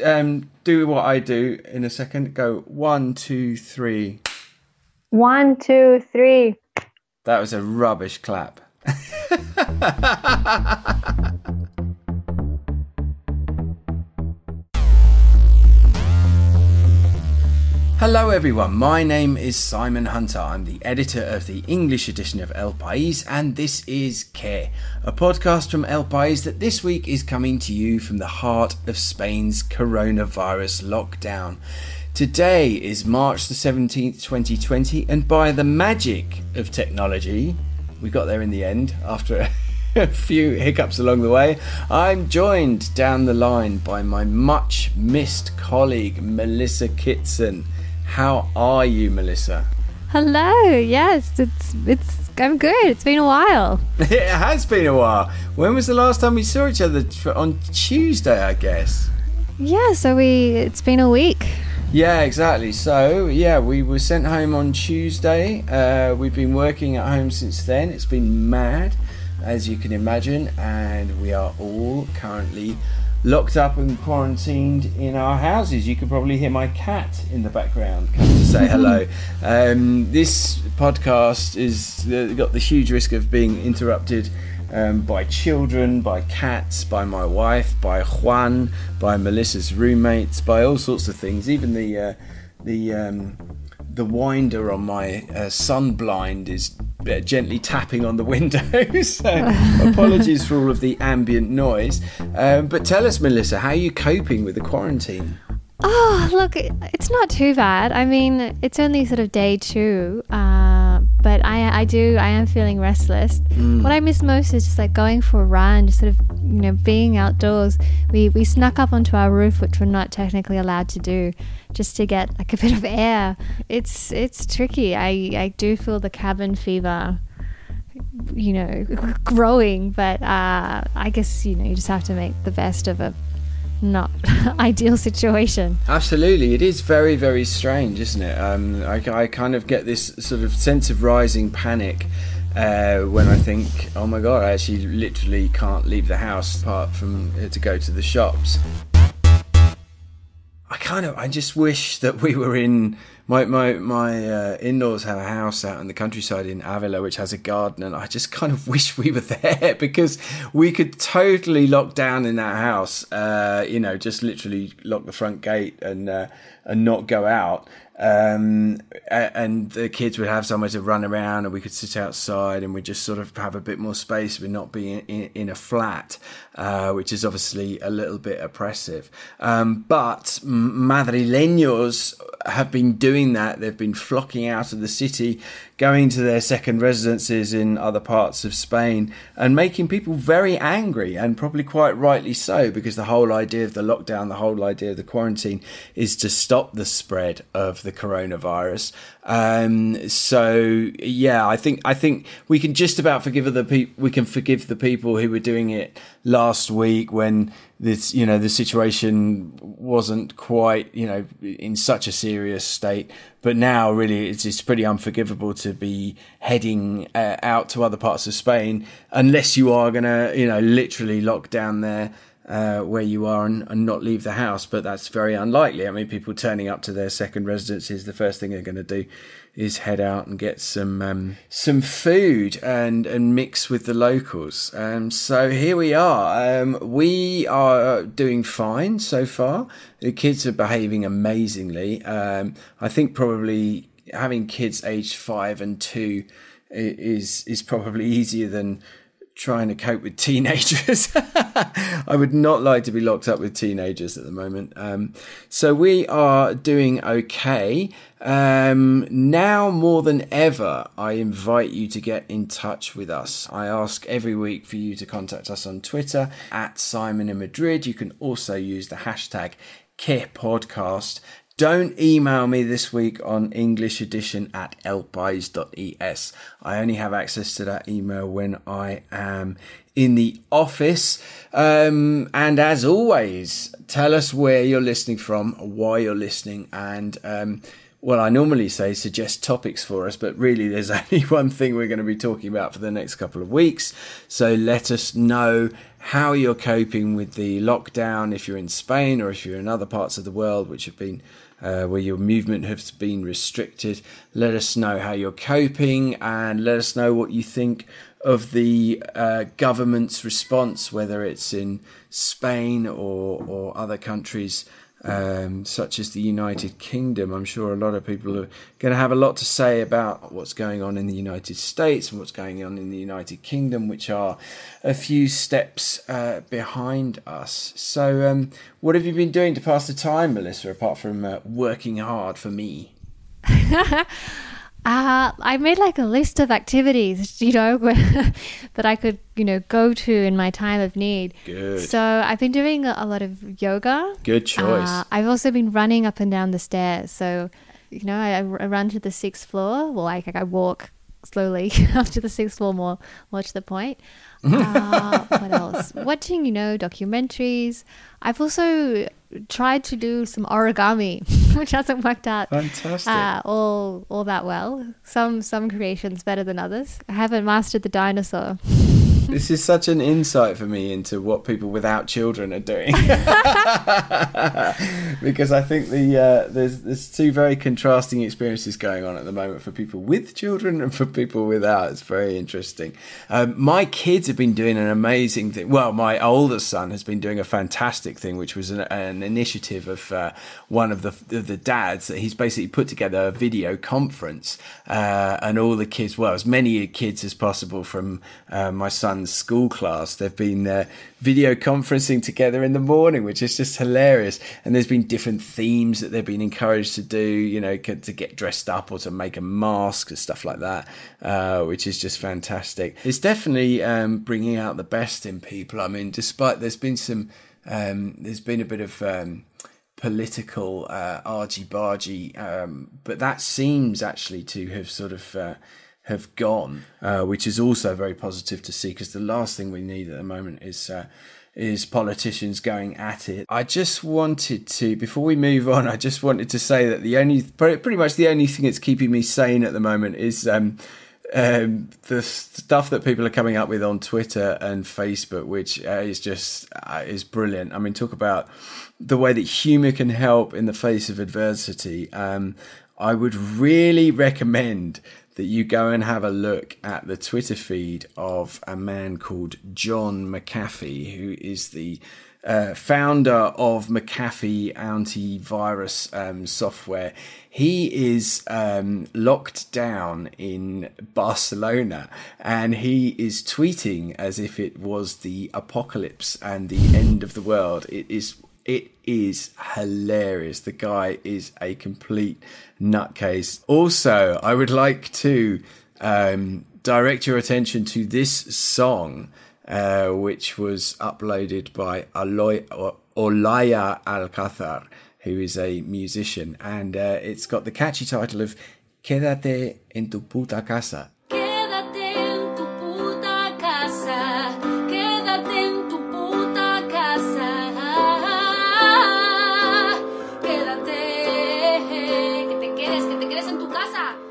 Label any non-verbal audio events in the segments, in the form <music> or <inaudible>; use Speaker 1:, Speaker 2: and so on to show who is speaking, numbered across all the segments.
Speaker 1: um, do what I do in a second. Go one, two, three.
Speaker 2: One, two, three.
Speaker 1: That was a rubbish clap. <laughs> Hello, everyone. My name is Simon Hunter. I'm the editor of the English edition of El País, and this is Care, a podcast from El País that this week is coming to you from the heart of Spain's coronavirus lockdown. Today is March the 17th, 2020, and by the magic of technology, we got there in the end after <laughs> a few hiccups along the way. I'm joined down the line by my much missed colleague, Melissa Kitson. How are you, Melissa?
Speaker 2: Hello. Yes, it's it's I'm good. It's been a while. <laughs>
Speaker 1: it has been a while. When was the last time we saw each other? On Tuesday, I guess.
Speaker 2: Yeah. So we. It's been a week.
Speaker 1: Yeah, exactly. So yeah, we were sent home on Tuesday. Uh, we've been working at home since then. It's been mad, as you can imagine, and we are all currently locked up and quarantined in our houses. You could probably hear my cat in the background come to say hello. <laughs> Um, this podcast is uh, got the huge risk of being interrupted. Um, by children, by cats, by my wife, by Juan, by Melissa's roommates, by all sorts of things. Even the uh, the um, the winder on my uh, sun blind is uh, gently tapping on the window. <laughs> so apologies for all of the ambient noise. Um, but tell us, Melissa, how are you coping with the quarantine?
Speaker 2: Oh, look, it's not too bad. I mean, it's only sort of day two, but I, I do, I am feeling restless. Mm. What I miss most is just like going for a run, just sort of, you know, being outdoors. We we snuck up onto our roof, which we're not technically allowed to do, just to get like a bit of air. It's it's tricky. I I do feel the cabin fever you know <laughs> growing but uh, i guess you know you just have to make the best of a not <laughs> ideal situation.
Speaker 1: Absolutely, it is very, very strange, isn't it? Um, I, I, kind of get this sort of sense of rising panic uh, when I think, oh my god, I actually literally can't leave the house apart from to go to the shops. I kind of, I just wish that we were in my my my uh, in-laws have a house out in the countryside in Avila, which has a garden, and I just kind of <laughs> wish we were there because we could totally lock down in that house. Uh, you know, just literally lock the front gate and uh, and not go out um, and the kids would have somewhere to run around and we could sit outside and we just sort of have a bit more space with not being in, in a flat uh, which is obviously a little bit oppressive. Um, but madrileños have been doing that. They've been flocking out of the city going to their second residences in other parts of Spain and making people very angry, and probably quite rightly so, because the whole idea of the lockdown, the whole idea of the quarantine is to stop the spread of the coronavirus. Um, so yeah, I think I think we can just about forgive the people. We can forgive the people who were doing it last week when this you know the situation wasn't quite you know in such a serious state but now really it's, it's pretty unforgivable to be heading uh, out to other parts of Spain unless you are going to you know literally lock down there uh, where you are and, and, not leave the house but that's very unlikely I mean people turning up to their second residences the first thing they're going to do is head out and get some um, some food and and mix with the locals. Um, so here we are. Um, we are doing fine so far. The kids are behaving amazingly. Um, I think probably having kids aged five and two is is probably easier than trying to cope with <laughs> teenagers. I would not like to be locked up with teenagers at the moment. Um, so we are doing okay. Um, now more than ever, I invite you to get in touch with us. I ask every week for you to contact us on Twitter at Simon in Madrid. You can also use the hashtag Podcast don't email me this week on English edition at elpais.es. I only have access to that email when I am in the office. Um, and as always, tell us where you're listening from, why you're listening, and um, well, I normally say suggest topics for us, but really there's <laughs> only one thing we're going to be talking about for the next couple of weeks. So let us know how you're coping with the lockdown if you're in Spain or if you're in other parts of the world which have been uh, where your movement has been restricted. Let us know how you're coping and let us know what you think of the uh, government's response, whether it's in Spain or, or other countries um, such as the United Kingdom. I'm sure a lot of people are going to have a lot to say about what's going on in the United States and what's going on in the United Kingdom, which are a few steps uh, behind us. So, um, what have you been doing to pass the time, Melissa, apart from uh, working hard for me? <laughs>
Speaker 2: Uh, I made like a list of activities, <laughs> you know, <laughs> that I could, you know, go to in my time of need.
Speaker 1: Good.
Speaker 2: So I've been doing a, lot of yoga.
Speaker 1: Good choice.
Speaker 2: Uh, I've also been running up and down the stairs. So, you know, I, I run to the sixth floor. Well, like, I walk slowly <laughs> up to the sixth floor more, more to the point. uh, what else? Watching, you know, documentaries. I've also tried to do some origami, <laughs> which hasn't worked out
Speaker 1: Fantastic.
Speaker 2: uh, all all that well. Some some creations better than others. I haven't mastered the dinosaur. <laughs> <laughs>
Speaker 1: this is such an insight for me into what people without children are doing <laughs> because I think the uh, there's there's two very contrasting experiences going on at the moment for people with children and for people without. It's very interesting. Um, my kids have been doing an amazing thing. Well, my oldest son has been doing a fantastic thing, which was an, an initiative of uh, one of the of the dads. that He's basically put together a video conference, uh, and all the kids, well, as many kids as possible from uh, my son's school class, they've been uh, video conferencing together in the morning, which is just hilarious. And there's been different themes that they've been encouraged to do, you know, to get dressed up or to make a mask and stuff like that, uh, which is just fantastic. It's definitely um, bringing out the best in people. I mean, despite there's been some, um, there's been a bit of. Um, political uh, argy bargy, um, but that seems actually to have sort of uh, have gone, uh, which is also very positive to see because the last thing we need at the moment is. Uh, is politicians going at it. I just wanted to, before we move on, I just wanted to say that the only, pretty much the only thing that's keeping me sane at the moment is um, um, the stuff that people are coming up with on Twitter and Facebook, which uh, is just uh, is brilliant. I mean, talk about the way that humor can help in the face of adversity. Um, I would really recommend that you go and have a look at the Twitter feed of a man called John McAfee, who is the uh, founder of McAfee antivirus um, software. He is um, locked down in Barcelona and he is tweeting as if it was the apocalypse and the end of the world. It is it is hilarious. The guy is a complete nutcase. Also, I would like to um, direct your attention to this song, uh, which was uploaded by Aloy, Olaya Alcázar, who is a musician, and uh, it's got the catchy title of Quédate en tu puta casa.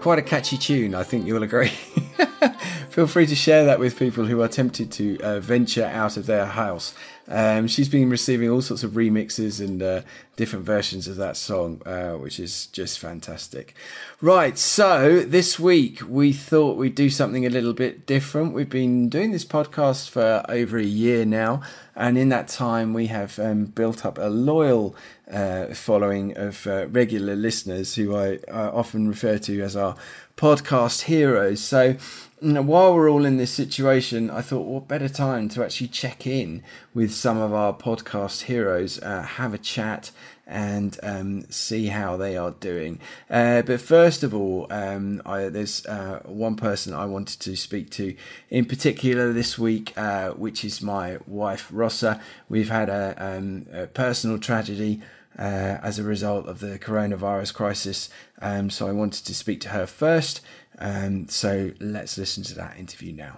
Speaker 1: Quite a catchy tune, I think you'll agree. <laughs> Feel free to share that with people who are tempted to uh, venture out of their house. Um, she's been receiving all sorts of remixes and uh, different versions of that song, uh, which is just fantastic. Right, so this week we thought we'd do something a little bit different. We've been doing this podcast for over a year now, and in that time we have um, built up a loyal uh, following of uh, regular listeners who I often refer to as our podcast heroes. So while we're all in this situation, I thought, what better time to actually check in with some of our podcast heroes, uh, have a chat, and um, see how they are doing. Uh, but first of all, um, I, there's uh, one person I wanted to speak to in particular this week, uh, which is my wife, Rosa. We've had a, um, a personal tragedy. Uh, as a result of the coronavirus crisis. Um, so I wanted to speak to her first um, so let's listen to that interview now.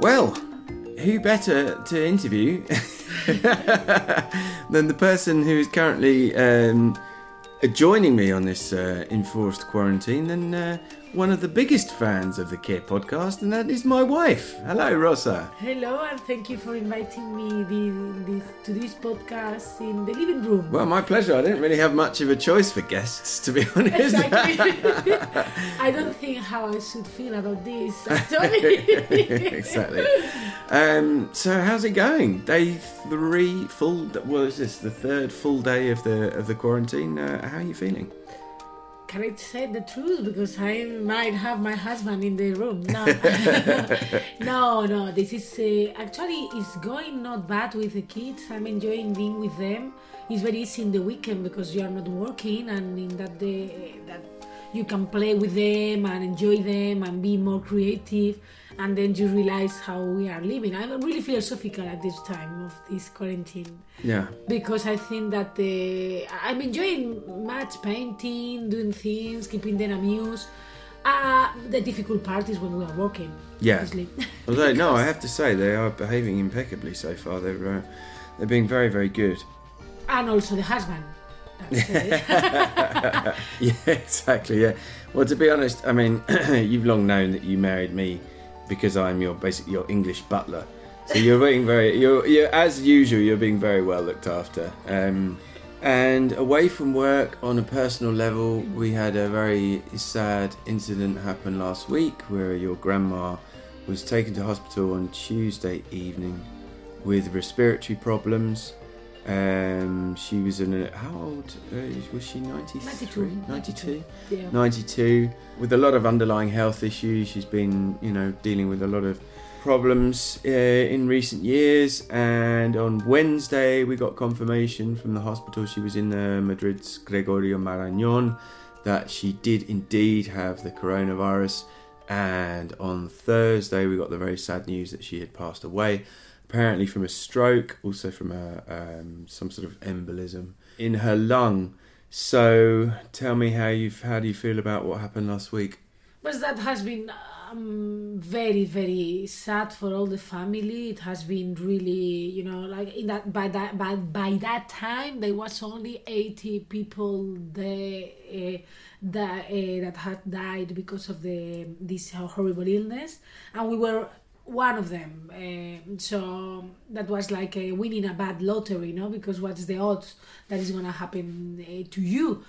Speaker 1: Well, who better to interview <laughs> than the person who is currently um, joining me on this uh, enforced quarantine than uh, one of the biggest fans of the Care podcast, and that is my wife. Hello, Rosa.
Speaker 3: Hello, and thank you for inviting me the, this, to this podcast in the living room.
Speaker 1: Well, my pleasure. I didn't really have much of a choice for guests, to be <laughs> honest.
Speaker 3: Exactly. <laughs> <laughs> I don't think how I should feel about this.
Speaker 1: Exactly. Um, so, how's it going? Day three, full. What is this? The third full day of the of the quarantine. Uh, how are you feeling?
Speaker 3: Can I say the truth? Because I might have my husband in the room. No, <laughs> no, no. This is uh, actually it's going not bad with the kids. I'm enjoying being with them. It's very easy in the weekend because you are not working, and in that day that you can play with them and enjoy them and be more creative and then you realize how we are living i'm really philosophical at this time of this quarantine
Speaker 1: Yeah.
Speaker 3: because i think that the, i'm enjoying much painting doing things keeping them amused uh, the difficult part is when we are working
Speaker 1: Yeah.
Speaker 3: obviously. <laughs>
Speaker 1: Although, no, I <laughs> have to say they are behaving impeccably so far. They're uh, they're being very, very good.
Speaker 3: and also the husband <laughs>
Speaker 1: yeah, exactly. Yeah. Well, to be honest, I mean, <clears throat> you've long known that you married me because I'm your basically your English butler. So you're being very, you're, you're as usual. You're being very well looked after. Um, and away from work, on a personal level, we had a very sad incident happen last week where your grandma was taken to hospital on Tuesday evening with respiratory problems. Um, she was in a, how old uh, was she? 93?
Speaker 3: 92.
Speaker 1: 92?
Speaker 3: yeah.
Speaker 1: 92 with a lot of underlying health issues she's been you know dealing with a lot of problems uh, in recent years and on wednesday we got confirmation from the hospital she was in the madrid's gregorio marañon that she did indeed have the coronavirus and on thursday we got the very sad news that she had passed away apparently from a stroke also from a um, some sort of embolism in her lung so tell me how you how do you feel about what happened last week?
Speaker 3: But that has been um, very, very sad for all the family. It has been really, you know, like in that by that by, by that time there was only eighty people there uh, that uh, that had died because of the this horrible illness, and we were one of them. Um so that was like uh, winning a bad lottery, you know, because what's the odds that is gonna happen uh, to you?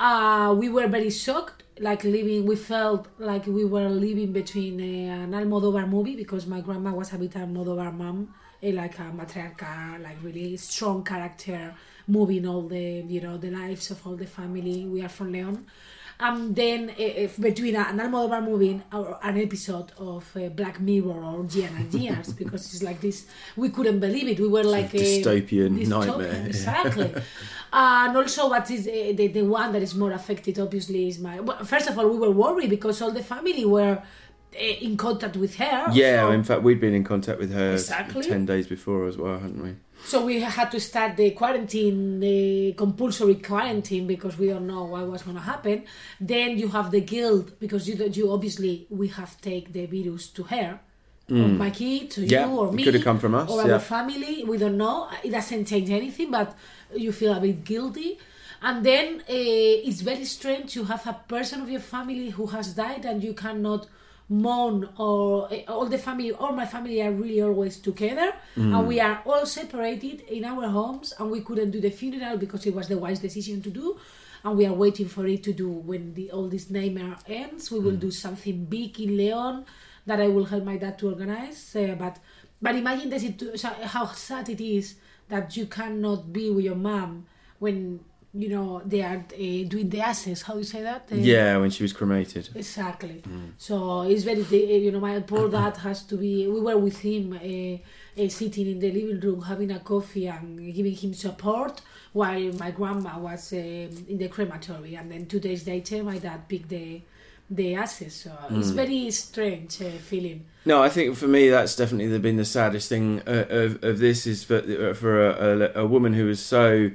Speaker 3: uh, we were very shocked like living we felt like we were living between uh, an almodovar movie because my grandma was a bit almodovar mom eh, like a matriarcha like really strong character moving all the you know the lives of all the family we are from leon and then uh, if between an almodovar movie or an episode of uh, black mirror or gianna gears <laughs> because it's like this we couldn't believe it. We were like a
Speaker 1: dystopian nightmare.
Speaker 3: exactly. <laughs> And also what is uh, the, the one that is more affected obviously is my well, first of all we were worried because all the family were in contact with her
Speaker 1: Yeah,
Speaker 3: so,
Speaker 1: in fact, we'd been in contact with her
Speaker 3: Exactly.
Speaker 1: ten days before as well, hadn't we?
Speaker 3: so we had to start the quarantine the compulsory quarantine because we don't know what was going to happen then you have the guilt because you you obviously we have take the virus to her or my kids or
Speaker 1: Mm. Yeah,
Speaker 3: you or
Speaker 1: it
Speaker 3: me
Speaker 1: could have come from us,
Speaker 3: or
Speaker 1: yeah.
Speaker 3: our family we don't know it doesn't change anything but you feel a bit guilty and then uh, it's very strange you have a person of your family who has died and you cannot mourn or uh, all the family all my family are really always together
Speaker 1: Mm.
Speaker 3: and we are all separated in our homes and we couldn't do the funeral because it was the wise decision to do and we are waiting for it to do when the all this nightmare ends we
Speaker 1: Mm.
Speaker 3: will do something big in leon that i will help my dad to organize uh, but but imagine the situ- how sad it is that you cannot be with your mom when you know they are uh, doing the ashes how you say that Uh,
Speaker 1: Yeah, when she was cremated.
Speaker 3: Exactly. So it's very, you know, my poor dad <clears throat> has to be. We were with him, uh, uh, sitting in the living room, having a coffee and giving him support, while my grandma was in the crematory. And then two days later, my dad picked the the ashes. So it's very strange uh, feeling.
Speaker 1: No, I think for me that's definitely been the saddest thing uh, of of this is for uh, for a, a, a woman who is so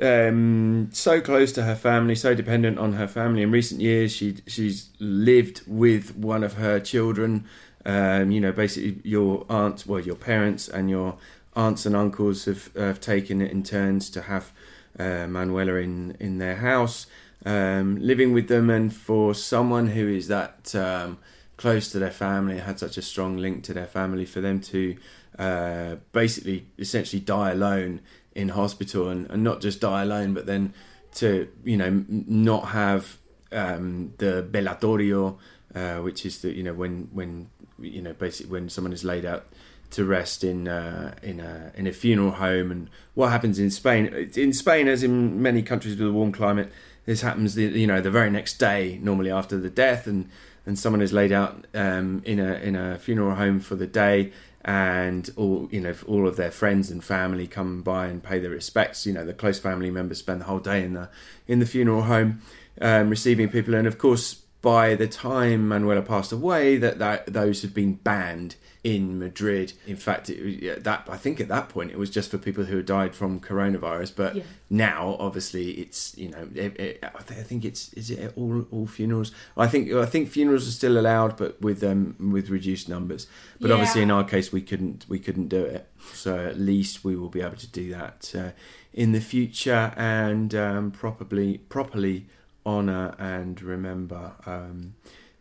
Speaker 1: um, so close to her family, so dependent on her family. In recent years, she she's lived with one of her children Um, you know, basically your aunt, well, your parents and your aunts and uncles have, have taken it in turns to have uh, Manuela in in their house, um, living with them, and for someone who is that um, close to their family, had such a strong link to their family, for them to uh, basically essentially die alone in hospital, and, and not just die alone, but then to you know not have um, the velatorio, uh, which is the you know when when you know basically when someone is laid out to rest in uh, in a in a funeral home, and what happens in Spain? In Spain, as in many countries with a warm climate, this happens the you know the very next day, normally after the death, and and someone is laid out um, in a in a funeral home for the day, and all you know all of their friends and family come by and pay their respects. You know the close family members spend the whole day in the in the funeral home, um, receiving people, and of course by the time Manuela passed away, that, that those had been banned in Madrid. In fact, it, that I think at that point it was just for people who had died from coronavirus. But
Speaker 3: Yeah.
Speaker 1: now, obviously, it's you know, it, it, I think it's is it all all funerals. I think I think funerals are still allowed, but with um with reduced numbers. But obviously, in our case, we couldn't we couldn't do it. So at least we will be able to do that uh, in the future and um, properly properly honor and remember um,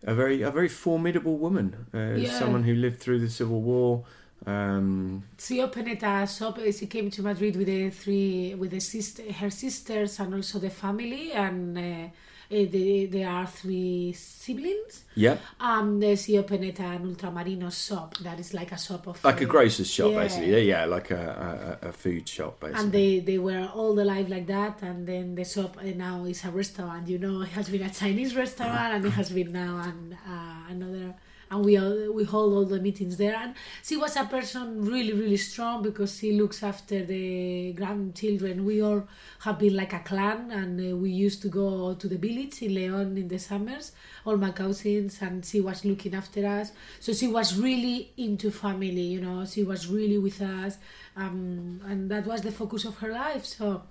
Speaker 1: a very a very formidable woman, uh,
Speaker 3: Yeah.
Speaker 1: someone who lived through the civil war. Um,
Speaker 3: She opened a shop. uh, She came to Madrid with the three, with the sister, her sisters, and also the family. And uh, uh, they, there are three siblings.
Speaker 1: yeah,
Speaker 3: Um, she opened an ultramarino shop that is like a shop of
Speaker 1: like a
Speaker 3: uh,
Speaker 1: grocer's shop,
Speaker 3: yeah.
Speaker 1: basically. Yeah, yeah, like a, a, a food shop, basically.
Speaker 3: And they, they were all the life like that, and then the shop uh, now is a restaurant. You know, it has been a Chinese restaurant, and it has been now an, uh, another. And we all, we hold all the meetings there. And she was a person really really strong because she looks after the grandchildren. We all have been like a clan, and uh, we used to go to the village in Leon in the summers. All my cousins, and she was looking after us. So she was really into family. You know, she was really with us, um, and that was the focus of her life. So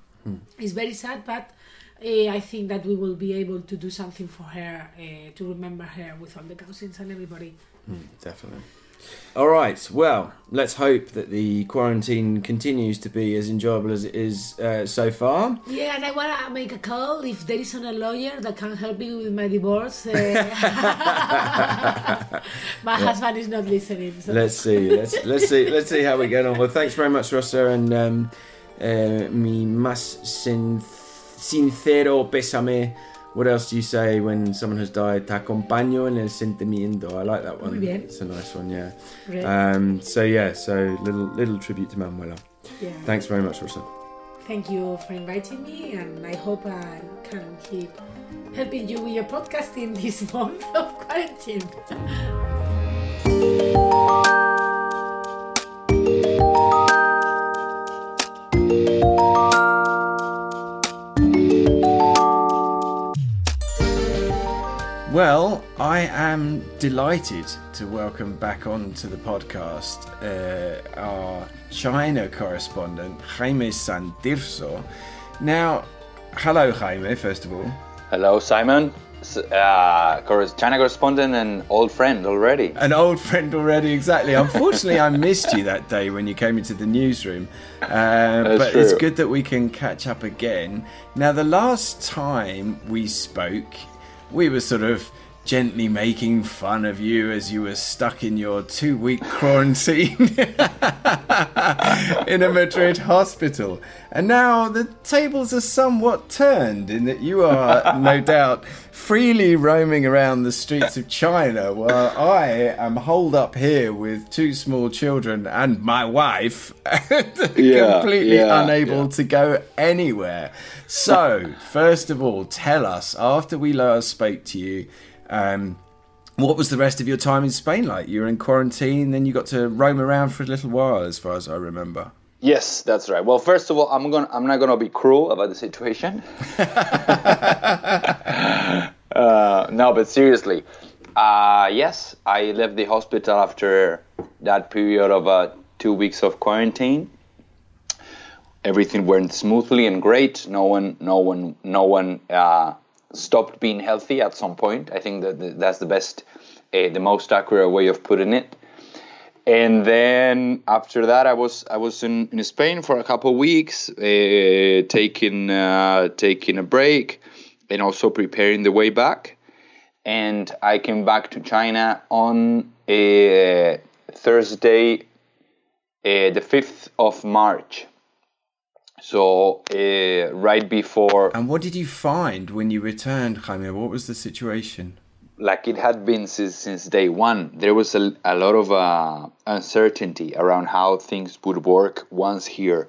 Speaker 3: it's very sad, but uh, I think that we will be able to do something for her uh, to remember her with all the cousins and everybody.
Speaker 1: Mm, definitely. All right. Well, let's hope that the quarantine continues to be as enjoyable as it is uh, so far.
Speaker 3: Yeah, and I want to make a call if there is a lawyer that can help me with my divorce. Uh, <laughs> my husband is not listening. So.
Speaker 1: Let's see. Let's let's see. Let's see how we get on. Well, thanks very much, Rosa, and um, uh, mi sin- sincero pésame. What else do you say when someone has died? Te acompaño en el sentimiento. I like that one. It's a nice one. Yeah. Um, so yeah. So little little tribute to Manuela.
Speaker 3: yeah.
Speaker 1: Thanks very much, Rosa.
Speaker 3: Thank you for inviting me, and I hope I can keep helping you with your podcast in this <laughs> month of quarantine.
Speaker 1: Well, I am delighted to welcome back onto the podcast uh, our China correspondent, Jaime Santirso. Now, hello, Jaime, first of all.
Speaker 4: Hello, Simon. Uh, China correspondent and old friend already.
Speaker 1: An old friend already, exactly. Unfortunately, I missed you that day when you came into the newsroom. Uh, but it's good that we can catch up again. Now, the last time we spoke, we were sort of gently making fun of you as you were stuck in your two week quarantine <laughs> in a Madrid hospital. And now the tables are somewhat turned in that you are, no <laughs> doubt, freely roaming around the streets of China while I am holed up here with two small children and my wife, <laughs>
Speaker 4: Yeah,
Speaker 1: completely
Speaker 4: yeah,
Speaker 1: unable
Speaker 4: yeah.
Speaker 1: to go anywhere. So, first of all, tell us, after we last spoke to you, um, what was the rest of your time in Spain like? You were in quarantine, then you got to roam around for a little while, as far as I remember.
Speaker 4: Yes, that's right. Well, first of all, I'm gonna I'm not gonna be cruel about the situation. <laughs> <laughs> uh, no, but seriously, uh, yes, I left the hospital after that period of uh, two weeks of quarantine. Everything went smoothly and great. No one, no one, no one uh, stopped being healthy at some point. I think that that's the best uh, the most accurate way of putting it. And then after that, I was I was in, in Spain for a couple of weeks, uh, taking uh, taking a break, and also preparing the way back. And I came back to China on a Thursday, uh, the fifth of March. So uh, right before,
Speaker 1: And what did you find when you returned, Jaime? What was the situation?
Speaker 4: like it had been since, since day one, there was a, a lot of uh, uncertainty around how things would work once here.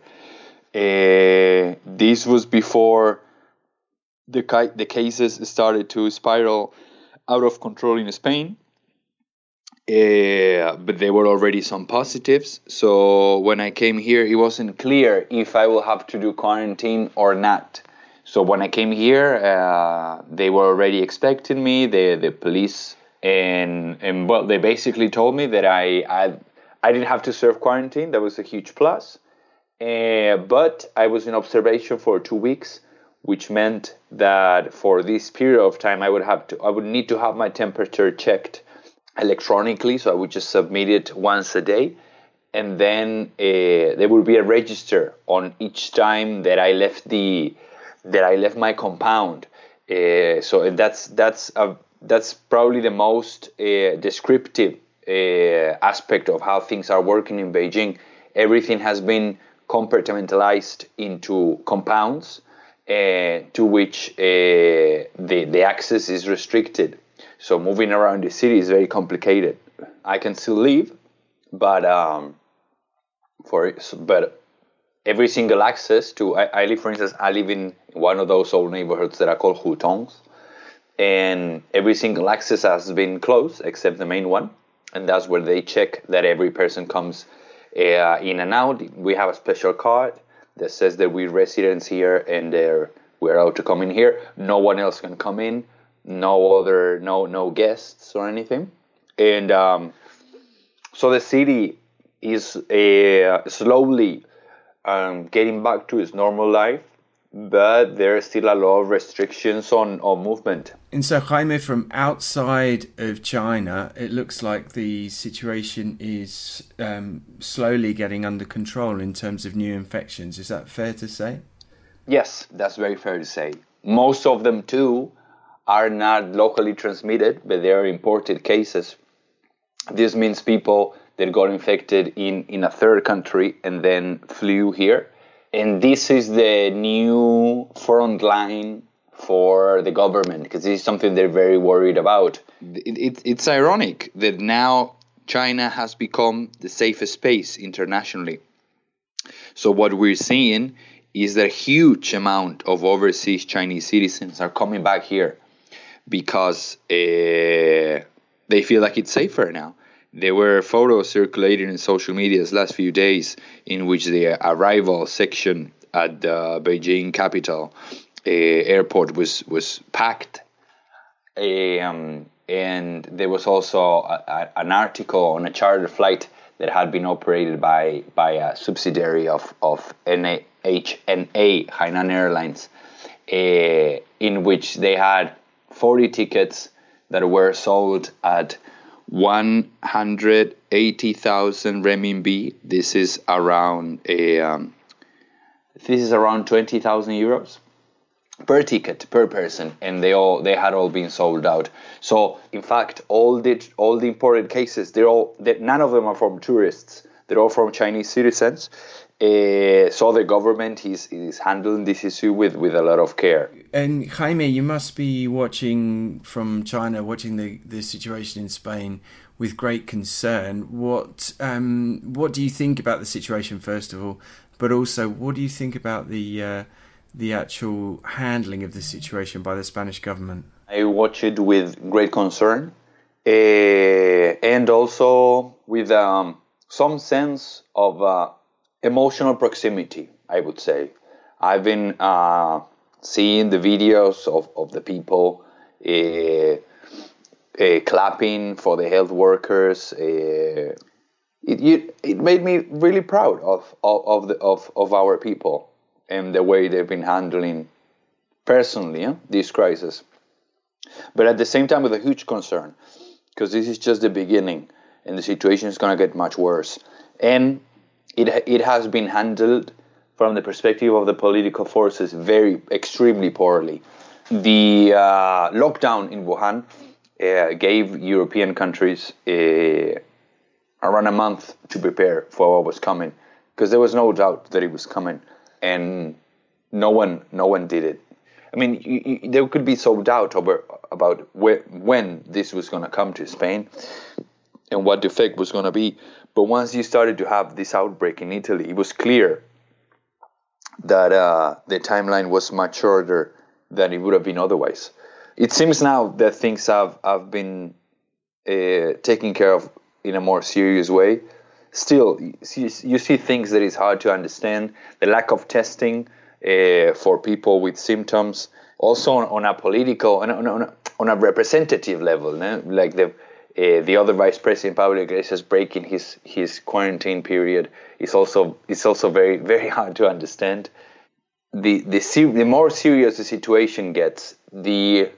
Speaker 4: Uh, this was before the the cases started to spiral out of control in Spain. Uh, but there were already some positives. So when I came here, it wasn't clear if I will have to do quarantine or not. So when I came here, uh, they were already expecting me. The the police and and well, they basically told me that I I, I didn't have to serve quarantine. That was a huge plus. Uh, but I was in observation for two weeks, which meant that for this period of time, I would have to I would need to have my temperature checked electronically. So I would just submit it once a day, and then uh, there would be a register on each time that I left the that I left my compound. Uh, so that's that's a, that's probably the most uh, descriptive uh, aspect of how things are working in Beijing. Everything has been compartmentalized into compounds uh, to which uh, the the access is restricted. So moving around the city is very complicated. I can still leave, but um, for but every single access to I, I live for instance I live in one of those old neighborhoods that are called hutongs and every single access has been closed except the main one and that's where they check that every person comes uh, in and out. We have a special card that says that we're residents here and they're, we're allowed to come in here. No one else can come in no other no no guests or anything and um, so the city is uh, slowly um, getting back to its normal life, but there are still a lot of restrictions on, on movement.
Speaker 1: And so, Jaime, from outside of China, it looks like the situation is um, slowly getting under control in terms of new infections. Is that fair to say?
Speaker 4: Yes, that's very fair to say. Most of them, too, are not locally transmitted, but they are imported cases. This means people that got infected in, in a third country and then flew here. And this is the new front line for the government because this is something they're very worried about. It, it, it's ironic that now China has become the safest space internationally. So, what we're seeing is that a huge amount of overseas Chinese citizens are coming back here because uh, they feel like it's safer now. There were photos circulating in social media the last few days in which the arrival section at the Beijing capital uh, airport was was packed. Um, and there was also a, a, an article on a charter flight that had been operated by by a subsidiary of of NA, HNA Hainan Airlines, uh, in which they had 40 tickets that were sold at 180,000 renminbi. This is around a um, this is around 20,000 euros per ticket per person and they all they had all been sold out. So in fact all the all the imported cases they're all none of them are from tourists. They're all from chinese citizens uh, so the government is is handling this issue with with a lot of care
Speaker 1: And Jaime, you must be watching from China, watching the, the situation in Spain with great concern. What um, what do you think about the situation first of all, but also what do you think about the uh, the actual handling of the situation by the Spanish government?
Speaker 4: I watch it with great concern uh, and also with um, some sense of uh, emotional proximity, I would say. I've been uh, seeing the videos of, of the people uh, uh, clapping for the health workers. Uh, it, it, made me really proud of, of, of, the, of, of our people and the way they've been handling personally this crisis. But at the same time, with a huge concern, because this is just the beginning, and the situation is going to get much worse. And it it has been handled from the perspective of the political forces very extremely poorly. The uh, lockdown in Wuhan uh, gave European countries uh, around a month to prepare for what was coming, because there was no doubt that it was coming, and no one no one did it. I mean, you, you, there could be some doubt over about where, when this was going to come to Spain and what the effect was going to be. But once you started to have this outbreak in Italy, it was clear that uh, the timeline was much shorter than it would have been otherwise. It seems now that things have, have been uh, taken care of in a more serious way. Still, you, see things that is hard to understand. The lack of testing uh, for people with symptoms. Also on, on a political, on a, on, a, on a representative level, no? like the uh, the other vice president Pablo Iglesias breaking his his quarantine period is also is also very very <laughs> hard to understand. The the the more serious the situation gets, the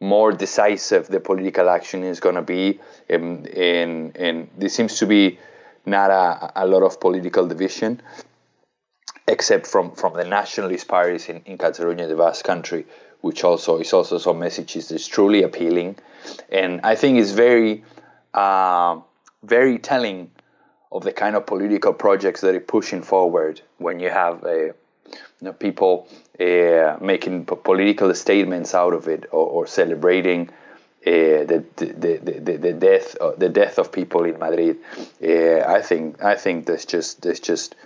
Speaker 4: more decisive the political action is going to be, and, and and there seems to be not a, a lot of political division except from, from the nationalist parties in, in Catalonia, the Basque country, which also is also some messages that's truly appealing. And I think it's very, uh, very telling of the kind of political projects that are pushing forward when you have uh, you know, people uh, making political statements out of it or, or celebrating uh, the, the, the, the, death uh, the death of people in Madrid. Uh, I think I think there's just there's just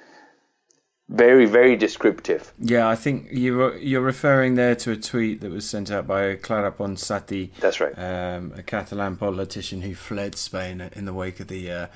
Speaker 4: very very descriptive.
Speaker 1: Yeah, I think you're you're referring there to a tweet that was sent out by Clara Ponsati.
Speaker 4: That's right.
Speaker 1: Um, a Catalan politician who fled Spain in the wake of the uh,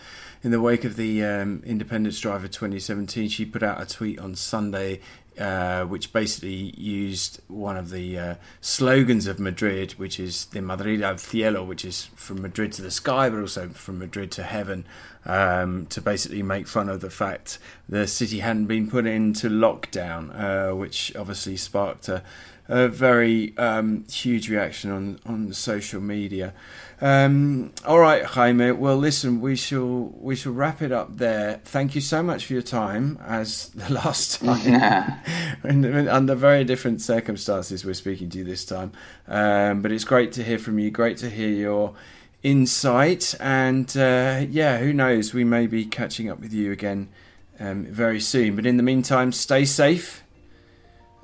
Speaker 1: in the wake of the um, independence drive of 2017. She put out a tweet on Sunday uh, which basically used one of the uh, slogans of Madrid, which is the Madrid al cielo, which is from Madrid to the sky, but also from Madrid to heaven, um, to basically make fun of the fact the city hadn't been put into lockdown, uh, which obviously sparked a, a very um, huge reaction on, on social media. Um, all right, Jaime. Well, listen, we shall we shall wrap it up there. Thank you so much for your time. As <laughs> the last time, <laughs> under very different circumstances, we're speaking to you this time. Um, but it's great to hear from you. Great to hear your insight. And uh, yeah, who knows? We may be catching up with you again um, very soon. But in the meantime, stay safe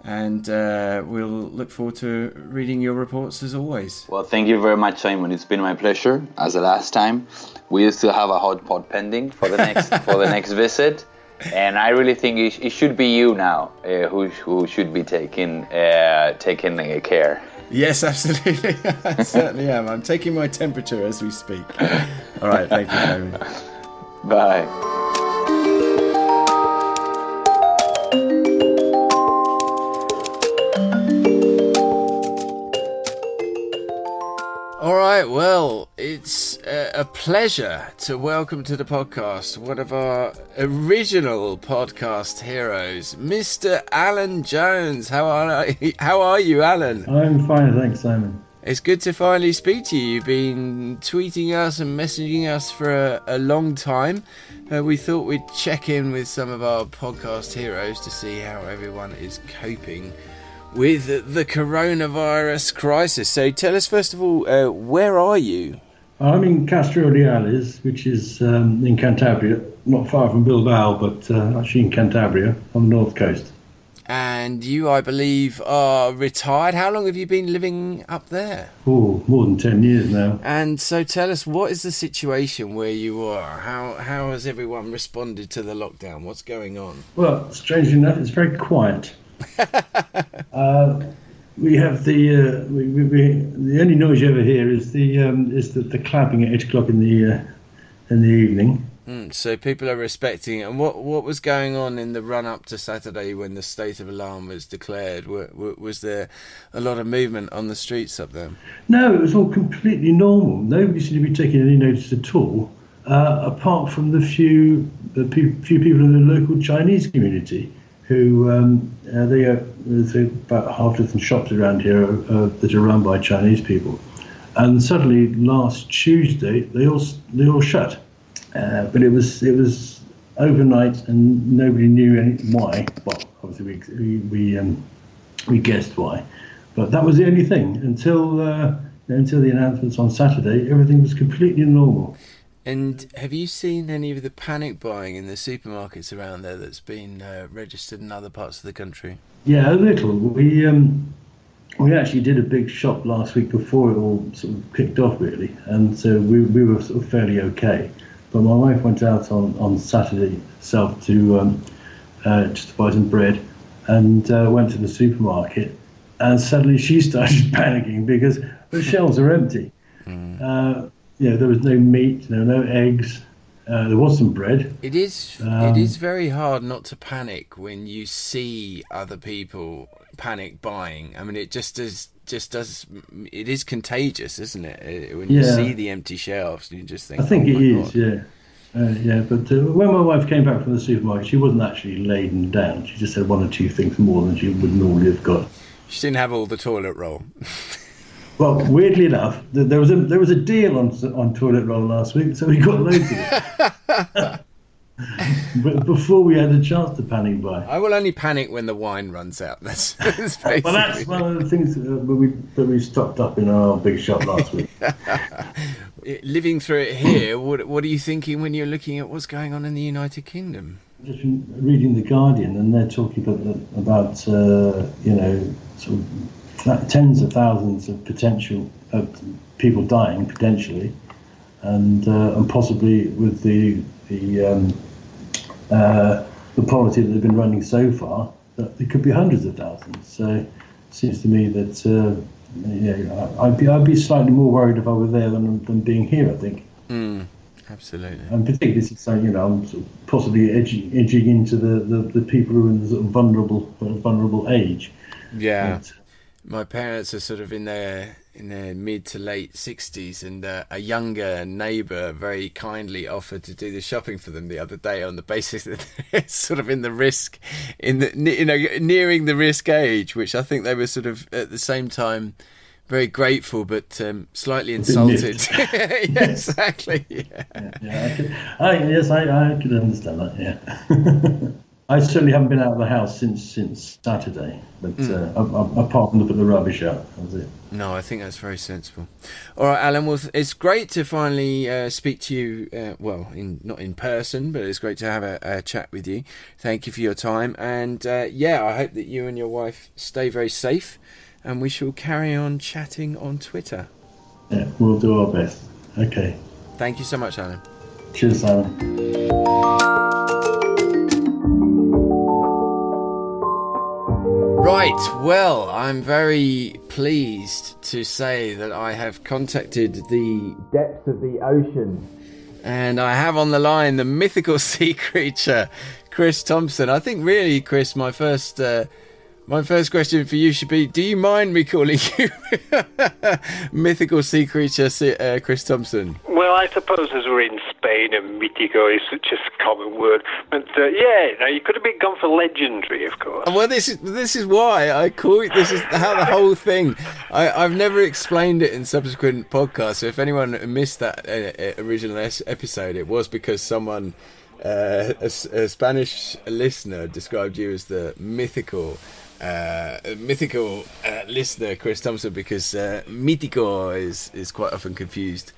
Speaker 1: and uh, we'll look forward to reading your reports as always.
Speaker 4: Well, thank you very much, Simon. It's been my pleasure. As the last time, we still have a hot pot pending for the next <laughs> for the next visit, and I really think it, it should be you now uh, who who should be taking uh, taking care.
Speaker 1: Yes, <laughs> absolutely. I certainly am. I'm taking my temperature as we speak. All right, thank you, Simon.
Speaker 4: Bye.
Speaker 1: Right, well, it's a pleasure to welcome to the podcast one of our original podcast heroes, Mr. Alan Jones. How are <laughs> how are you, Alan?
Speaker 5: I'm fine, thanks, Simon.
Speaker 1: It's good to finally speak to you. You've been tweeting us and messaging us for a, a long time. Uh, we thought we'd check in with some of our podcast heroes to see how everyone is coping with the coronavirus crisis. So tell us, first of all, uh, where are you?
Speaker 5: I'm in Castro Urdiales, which is um, in Cantabria, not far from Bilbao, but uh, actually in Cantabria on the north coast.
Speaker 1: And you, I believe, are retired. How long have you been living up there?
Speaker 5: Oh, more than 10 years now.
Speaker 1: And so tell us, what is the situation where you are? How, how has everyone responded to the lockdown? What's going on?
Speaker 5: Well, strangely enough, it's very quiet. <laughs> uh, we have the uh, we, we, we, the only noise you ever hear is the um, is the, the clapping at eight o'clock in the uh, in the evening.
Speaker 1: Mm, so people are respecting it. And what what was going on in the run up to Saturday when the state of alarm was declared? was there a lot of movement on the streets up there?
Speaker 5: No, it was all completely normal. Nobody seemed to be taking any notice at all, uh, apart from the few the few people in the local Chinese community who um, uh, they are there's about half dozen shops around here uh, that are run by Chinese people, and suddenly last Tuesday they all they all shut. Uh, but it was it was overnight, and nobody knew any, why. Well, obviously we we um, we guessed why, but that was the only thing until uh, until the announcements on Saturday. Everything was completely normal.
Speaker 1: And have you seen any of the panic buying in the supermarkets around there that's been uh, registered in other parts of the country?
Speaker 5: Yeah, a little. We um, we actually did a big shop last week before it all sort of kicked off, really, and so we, we were sort of fairly okay. But my wife went out on, on Saturday herself to um, uh, just to buy some bread, and uh, went to the supermarket, and suddenly she started <laughs> panicking because the shelves are empty. Mm. Uh, yeah, there was no meat, there were no eggs. Uh, there was some bread.
Speaker 1: It is. Um, it is very hard not to panic when you see other people panic buying. I mean, it just does. Just does. It is contagious, isn't it? Uh, when you yeah. see the empty shelves, you just think.
Speaker 5: I think
Speaker 1: oh
Speaker 5: it is. God. Yeah. Uh, yeah, but uh, when my wife came back from the supermarket, she wasn't actually laden down. She just had one or two things more than she would normally have got.
Speaker 1: She didn't have all the toilet roll. <laughs>
Speaker 5: Well, weirdly enough, there was a there was a deal on on toilet roll last week, so we got loads of it. <laughs> but before we had a chance to panic buy.
Speaker 1: I will only panic when the wine runs out. <laughs> That's, that's
Speaker 5: well, that's one of the things that we that we stocked up in our big shop last week. <laughs>
Speaker 1: Living through it here, what what are you thinking when you're looking at what's going on in the United Kingdom?
Speaker 5: Just reading the Guardian, and they're talking about about uh, you know sort of tens of thousands of potential of people dying potentially, and uh, and possibly with the the um, uh, the policy that they've been running so far, that it could be hundreds of thousands. So it seems to me that uh, yeah, I'd be I'd be slightly more worried if I were there than than being here. I think.
Speaker 1: Mm, absolutely.
Speaker 5: And particularly since you know I'm sort of possibly edging, edging into the, the, the people who are in the sort of vulnerable vulnerable age.
Speaker 1: Yeah. But, my parents are sort of in their in their mid to late sixties, and uh, a younger neighbour very kindly offered to do the shopping for them the other day on the basis <laughs> that they're sort of in the risk, in the you know nearing the risk age, which I think they were sort of at the same time very grateful but um, slightly insulted. <laughs> yeah, exactly. Yeah. <laughs>
Speaker 5: yeah, yeah I could, I, yes, I, I could understand that. Yeah. I certainly haven't been out of the house since since Saturday, but mm. uh, apart from the, the rubbish out, that's it.
Speaker 1: No, I think that's very sensible. All right, Alan. Well, it's great to finally uh, speak to you. Uh, well, in not in person, but it's great to have a, a chat with you. Thank you for your time, and uh, yeah, I hope that you and your wife stay very safe, and we shall carry on chatting on Twitter.
Speaker 5: Yeah, we'll do our best. Okay.
Speaker 1: Thank you so much, Alan.
Speaker 5: Cheers, Alan.
Speaker 1: Right, well, I'm very pleased to say that I have contacted the depths of the ocean. And I have on the line the mythical <laughs> sea creature, Chris Thompson. I think, really, Chris, my first uh, my first question for you should be: Do you mind me calling <laughs> you mythical sea creature, uh, Chris Thompson?
Speaker 6: Well, I suppose as we're in Spain and mythico is such a common word, but uh, yeah, no, you could have been gone for legendary, of course.
Speaker 1: Well, this is this is why I call it. This is how the whole thing. I, have never explained it in subsequent podcasts. So if anyone missed that uh, uh original episode, it was because someone. Uh, a, a Spanish listener described you as the mythical uh, mythical uh, listener, Chris Thompson, because uh, mythical is, is quite often confused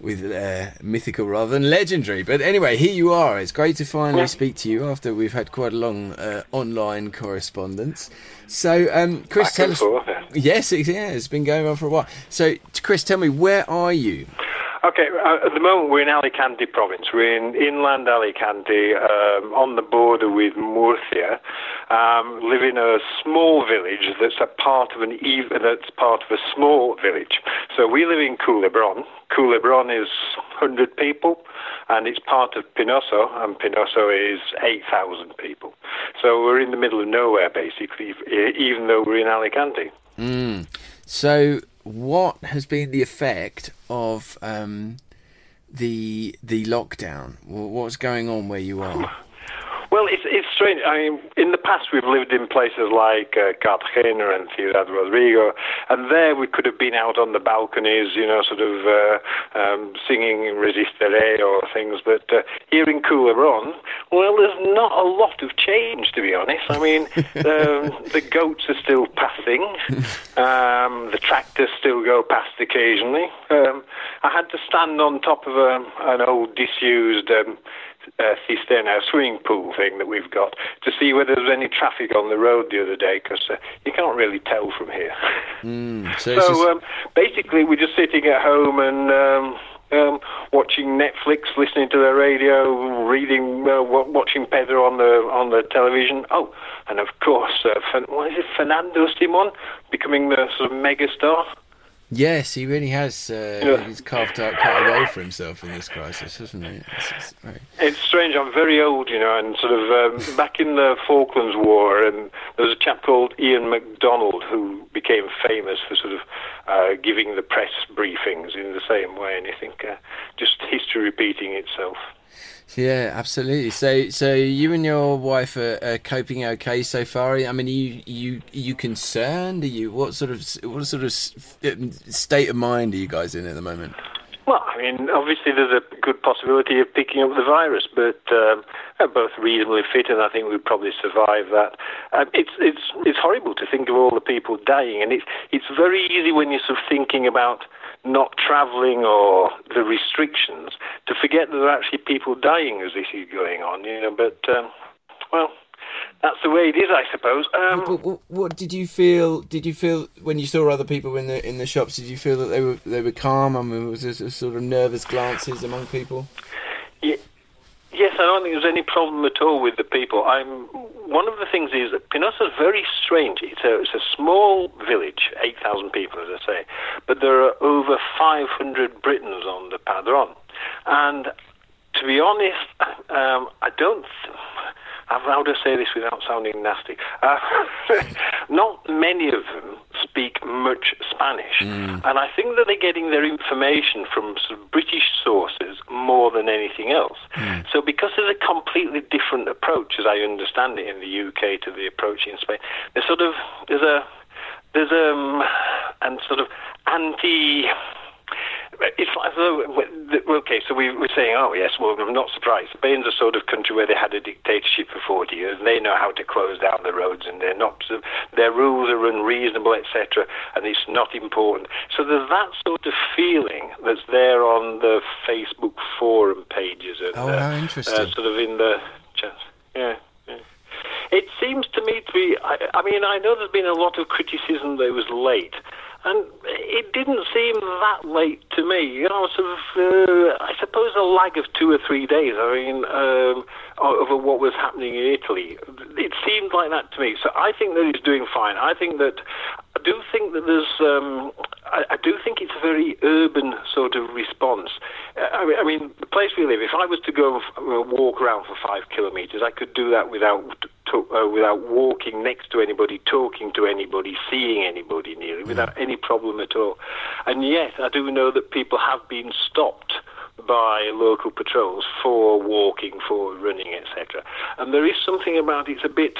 Speaker 1: with uh, mythical rather than legendary. But anyway, here you are. It's great to finally yeah. speak to you after we've had quite a long uh, online correspondence. So, um, Chris, tell us. Yes, it, yeah, it's been going on for a while. So, Chris, tell me, where are you?
Speaker 6: Okay, uh, at the moment we're in Alicante province. We're in inland Alicante, um, on the border with Murcia. Um, live in a small village that's a part of an that's part of a small village. So we live in Culebron. Culebron is 100 people, and it's part of Pinoso, and Pinoso is 8,000 people. So we're in the middle of nowhere, basically, even though we're in Alicante.
Speaker 1: Mm. So what has been the effect of um, the the lockdown? What's going on where you are?
Speaker 6: Well, it's it's strange. I mean, in the past we've lived in places like uh, Cartagena and Ciudad Rodrigo, and there we could have been out on the balconies, you know, sort of uh, um, singing "Resistiré" or things. But uh, here in Culebron, well, there's not a lot of change, to be honest. I mean, <laughs> um, the goats are still passing, um, the tractors still go past occasionally. Um, I had to stand on top of a, an old disused um, uh, cisterna swimming pool thing that we've got to see whether there's any traffic on the road the other day because uh, you can't really tell from here. <laughs>
Speaker 1: Mm,
Speaker 6: so
Speaker 1: it's just-
Speaker 6: um, basically, we're just sitting at home and. Um, um, watching Netflix, listening to the radio, reading, uh, wa- watching Pedro on the on the television. Oh, and of course, uh, what is it, Fernando Simon becoming the sort of megastar.
Speaker 1: Yes, he really has. Uh,
Speaker 6: Yeah.
Speaker 1: He's carved out quite a role for himself in this crisis, hasn't he? It's, it's very-
Speaker 6: It's strange. I'm very old, you know, and sort of um, back in the Falklands War, and there was a chap called Ian McDonald who became famous for sort of uh, giving the press briefings in the same way, and you think uh, just history repeating itself.
Speaker 1: Yeah, absolutely. So, so you and your wife are, are coping okay so far. I mean, are you you are you concerned? Are you what sort of what sort of um, state of mind are you guys in at the moment?
Speaker 6: Well, I mean, obviously there's a good possibility of picking up the virus, but um, they're both reasonably fit, and I think we'd probably survive that. Um, it's it's it's horrible to think of all the people dying, and it's it's very easy when you're sort of thinking about not travelling or the restrictions to forget that there are actually people dying as this is going on. You know, but um, well, that's the way it is, I suppose. Um,
Speaker 1: What, what, what did you feel? Did you feel when you saw other people in the in the shops? Did you feel that they were they were calm? I mean, was there sort of nervous glances among people?
Speaker 6: Ye- Yes, I don't think there's any problem at all with the people. I'm one of the things is that Pinoso is very strange. It's a it's a small village, eight thousand people, as I say, but there are over five hundred Britons on the Padron, and to be honest, um, I don't. Th- how do I say this without sounding nasty? Uh, <laughs> not many of them speak much Spanish, and I think that they're getting their information from sort of British sources more than anything else. So, because there's a completely different approach, as I understand it, in the UK to the approach in Spain, there's sort of there's a there's um and sort of anti. It's like, though, okay, so we were saying, oh, yes, well, I'm not surprised. Spain's a sort of country where they had a dictatorship for 40 years, and they know how to close down the roads, and they're not, their rules are unreasonable, etc., and it's not important. So there's that sort of feeling that's there on the Facebook forum pages. And,
Speaker 1: Oh,
Speaker 6: uh,
Speaker 1: interesting.
Speaker 6: Uh, sort of in the, yeah, yeah. It seems to me to be. I, I mean, I know there's been a lot of criticism that it was late, and it didn't seem that late to me. You know, sort of. Uh, I suppose a lag of two or three days. I mean, um, over what was happening in Italy, it seemed like that to me. So I think that he's doing fine. I think that. I do think that there's. Um, I, I do think it's a very urban sort of response. Uh, I, mean, I mean, the place we live. If I was to go uh, walk around for five kilometres, I could do that without to, uh, without walking next to anybody, talking to anybody, seeing anybody nearly, without any problem at all. And yet, I do know that people have been stopped by local patrols for walking, for running, etc. And there is something about it's a bit.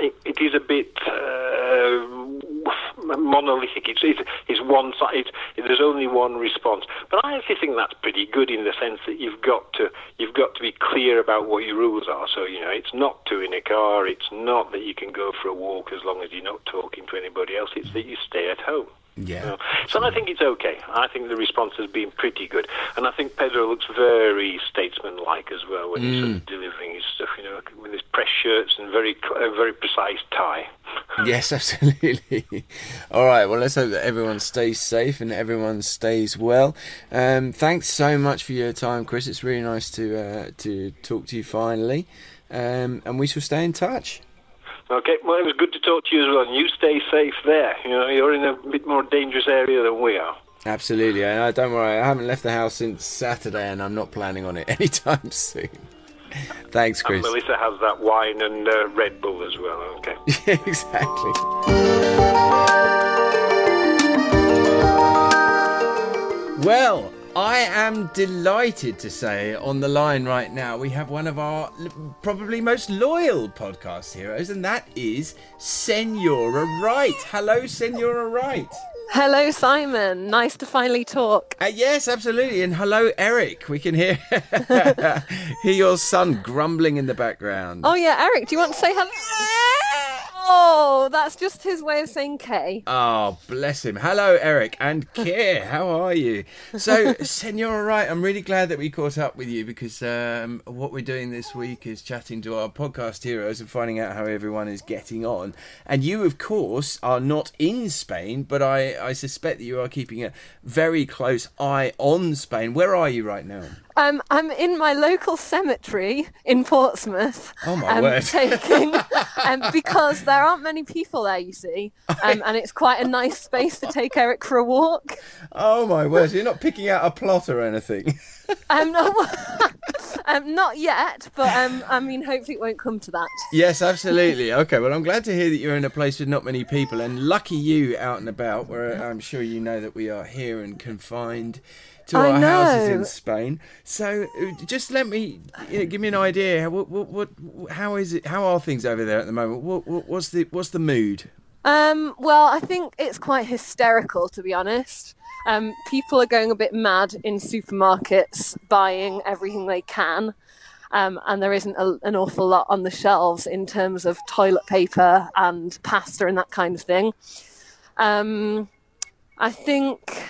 Speaker 6: It, it is a bit uh, <laughs> monolithic. It's, it's, it's one side. There's only one response. But I actually think that's pretty good in the sense that you've got to you've got to be clear about what your rules are. So you know, it's not two in a car. It's not that you can go for a walk as long as you're not talking to anybody else. It's that you stay at home.
Speaker 1: Yeah.
Speaker 6: You know? So I think it's okay. I think the response has been pretty good, and I think Pedro looks very statesman-like as well when he's sort of delivering his stuff. You know, with his press shirts and very a very precise tie. <laughs>
Speaker 1: Yes, absolutely. <laughs> All right. Well, let's hope that everyone stays safe and everyone stays well. Um, thanks so much for your time, Chris. It's really nice to uh, to talk to you finally, um, and we shall stay in touch.
Speaker 6: Okay, well, it was good to talk to you as well. And you stay safe there. You know, you're in a bit more dangerous area than we are.
Speaker 1: Absolutely. And uh, don't worry, I haven't left the house since Saturday, and I'm not planning on it <laughs> anytime soon. Thanks, Chris. And.
Speaker 6: Melissa has that wine and uh, Red Bull as well. Okay. <laughs>
Speaker 1: exactly. Well, I am delighted to say on the line right now we have one of our probably most loyal podcast heroes, and that is Senora Wright. Hello, Senora Wright.
Speaker 7: Hello, Simon. Nice to finally talk.
Speaker 1: Uh, yes, absolutely. And hello, Eric. We can hear <laughs> hear your son grumbling in the background.
Speaker 7: Oh, yeah, Eric, do you want to say hello? <laughs> Oh, that's just his way of saying K.
Speaker 1: Oh, bless him. Hello, Eric and <laughs> Kier. How are you? So, Senora Wright, I'm really glad that we caught up with you because um, what we're doing this week is chatting to our podcast heroes and finding out how everyone is getting on. And you, of course, are not in Spain, but I, I suspect that you are keeping a very close eye on Spain. Where are you right now?
Speaker 7: Um, I'm in my local cemetery in Portsmouth.
Speaker 1: Oh, my
Speaker 7: um,
Speaker 1: word. <laughs>
Speaker 7: Taking, um, because there aren't many people there, you see, um, and it's quite a nice space to take Eric for a walk.
Speaker 1: Oh, my word. So you're not picking out a plot or anything? <laughs>
Speaker 7: Um, no, <laughs> um, not yet, but um, I mean, hopefully it won't come to that.
Speaker 1: Yes, absolutely. Okay, well, I'm glad to hear that you're in a place with not many people, and lucky you out and about, where I'm sure you know that we are here and confined to
Speaker 7: I
Speaker 1: our houses in. Spain. So, uh, just let me you know, give me an idea. What, what, what, how is it? How are things over there at the moment? What, what, what's the, what's the mood?
Speaker 7: Um, well, I think it's quite hysterical, to be honest. Um, people are going a bit mad in supermarkets, buying everything they can. Um, and there isn't a, an awful lot on the shelves in terms of toilet paper and pasta and that kind of thing. Um, I think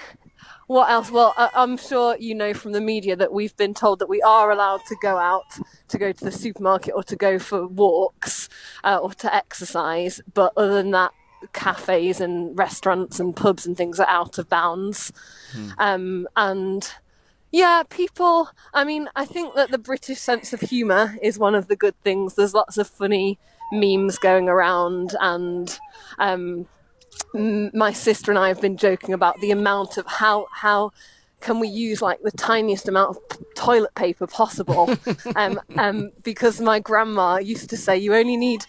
Speaker 7: what else? Well, I, I'm sure you know from the media that we've been told that we are allowed to go out to go to the supermarket or to go for walks uh, or to exercise. But other than that, cafes and restaurants and pubs and things are out of bounds. Um, and yeah, people, I mean, I think that the British sense of humour is one of the good things. There's lots of funny memes going around, and um, my sister and I have been joking about the amount of how, how can we use like the tiniest amount of p- toilet paper possible? <laughs> Um, um, because my grandma used to say you only need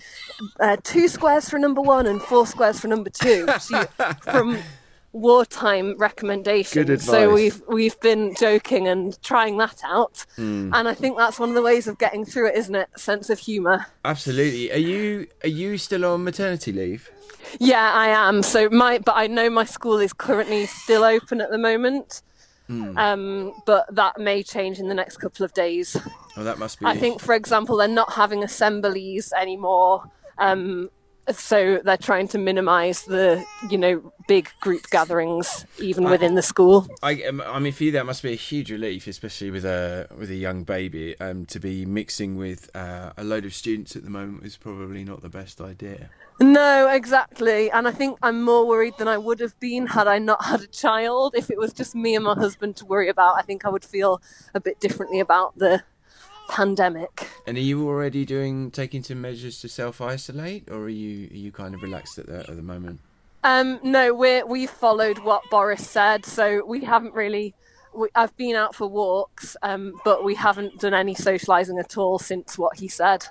Speaker 7: uh, two squares for number one and four squares for number two. She, from wartime recommendations
Speaker 1: Good
Speaker 7: so we've we've been joking and trying that out
Speaker 1: Hmm.
Speaker 7: and i think that's one of the ways of getting through it isn't it sense of humor
Speaker 1: Absolutely. Are you are you still on maternity leave?
Speaker 7: yeah i am so my but i know my school is currently still open at the moment
Speaker 1: Hmm.
Speaker 7: um, but that may change in the next couple of days
Speaker 1: Oh, that must be.
Speaker 7: I think, for example, they're not having assemblies anymore. Um, so they're trying to minimize the, you know, big group gatherings even within the school.
Speaker 1: I, um, I mean, for you, that must be a huge relief, especially with a with a young baby. Um, to be mixing with uh, a load of students at the moment is probably not the best idea.
Speaker 7: No, exactly. And I think I'm more worried than I would have been had I not had a child. If it was just me and my husband to worry about, I think I would feel a bit differently about the pandemic.
Speaker 1: And are you already doing taking some measures to self isolate, or are you are you kind of relaxed at that at the moment?
Speaker 7: Um, no, we're we followed what Boris said, so we haven't really. We, I've been out for walks, um, but we haven't done any socialising at all since what he said.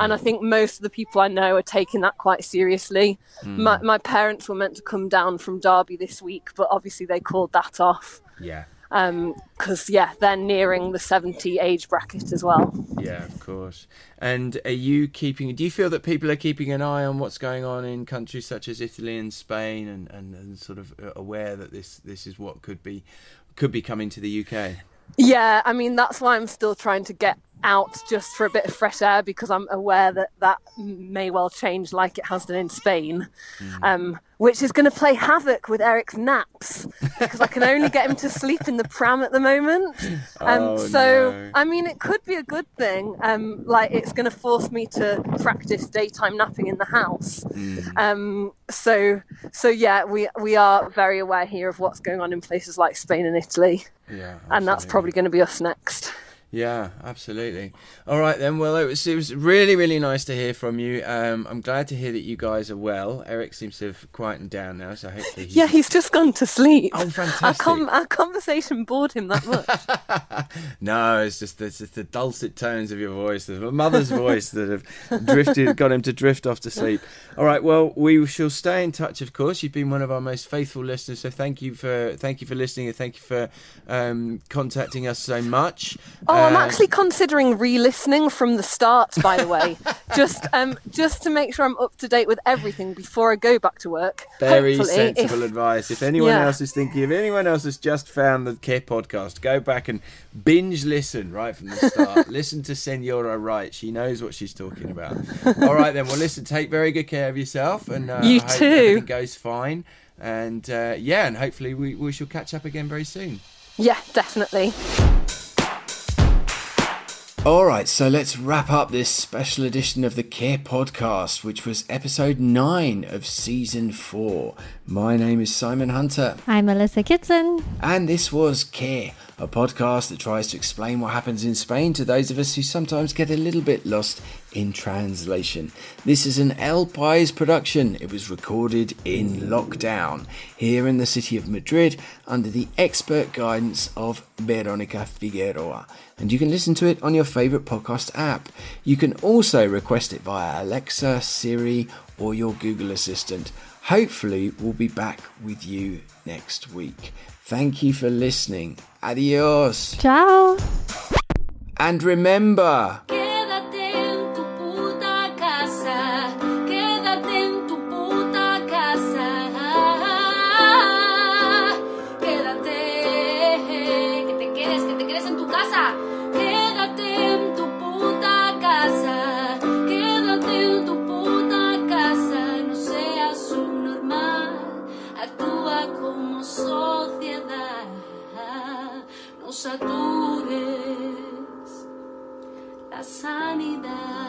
Speaker 7: And I think most of the people I know are taking that quite seriously. My, my parents were meant to come down from Derby this week, but obviously they called that off
Speaker 1: Yeah, Um,
Speaker 7: because yeah, they're nearing the seventy age bracket as well.
Speaker 1: yeah, of course. And are you keeping? Do you feel that people are keeping an eye on what's going on in countries such as Italy and Spain, and, and, and sort of uh, aware that this this is what could be could be coming to the UK?
Speaker 7: Yeah, I mean that's why I'm still trying to get out just for a bit of fresh air because I'm aware that that may well change like it has done in Spain, um, which is going to play havoc with Eric's naps because I can only get him to sleep in the pram at the moment. <laughs> Um,
Speaker 1: Oh,
Speaker 7: so
Speaker 1: no.
Speaker 7: I mean it could be a good thing. Um, like it's going to force me to practice daytime napping in the house. Um, so so yeah, we we are very aware here of what's going on in places like Spain and Italy
Speaker 1: Yeah,
Speaker 7: and that's probably going to be us next.
Speaker 1: Yeah, absolutely. All right then. Well, it was it was really really nice to hear from you. Um, I'm glad to hear that you guys are well. Eric seems to have quietened down now, so hopefully. He's...
Speaker 7: Yeah, he's just gone to sleep.
Speaker 1: Oh, <laughs>
Speaker 7: Our,
Speaker 1: fantastic!
Speaker 7: com- our conversation bored him that much. <laughs>
Speaker 1: no, it's just it's just the dulcet tones of your voice, the mother's voice that have drifted, got him to drift off to sleep. All right. Well, we shall stay in touch. Of course, you've been one of our most faithful listeners, so thank you for thank you for listening and thank you for um, contacting us so much.
Speaker 7: Oh, I'm
Speaker 1: Uh,
Speaker 7: actually considering re-listening from the start. By the way, <laughs> just um, just to make sure I'm up to date with everything before I go back to work.
Speaker 1: Very
Speaker 7: Hopefully,
Speaker 1: sensible
Speaker 7: if- <laughs>
Speaker 1: advice. If anyone
Speaker 7: Yeah.
Speaker 1: else is thinking, if anyone else has just found the Qué podcast, go back and binge listen right from the start. <laughs> listen to Senora Wright. She knows what she's talking about. All right, then. Well, listen, take very good care of yourself. And uh,
Speaker 7: You too.
Speaker 1: everything goes fine. And uh, yeah, and hopefully we, we shall catch up again very soon.
Speaker 7: Yeah, definitely.
Speaker 1: All right, so let's wrap up this special edition of the Qué Podcast, which was episode nine of season four. My name is Simon Hunter.
Speaker 2: I'm Melissa Kitson.
Speaker 1: And this was Qué, a podcast that tries to explain what happens in Spain to those of us who sometimes get a little bit lost in translation. This is an El Pais production. It was recorded in lockdown here in the city of Madrid under the expert guidance of Veronica Figueroa. And you can listen to it on your favourite podcast app. You can also request it via Alexa, Siri, or your Google Assistant. Hopefully, we'll be back with you next week. Thank you for listening. Adios.
Speaker 2: Ciao.
Speaker 1: And remember.
Speaker 8: Sanidad.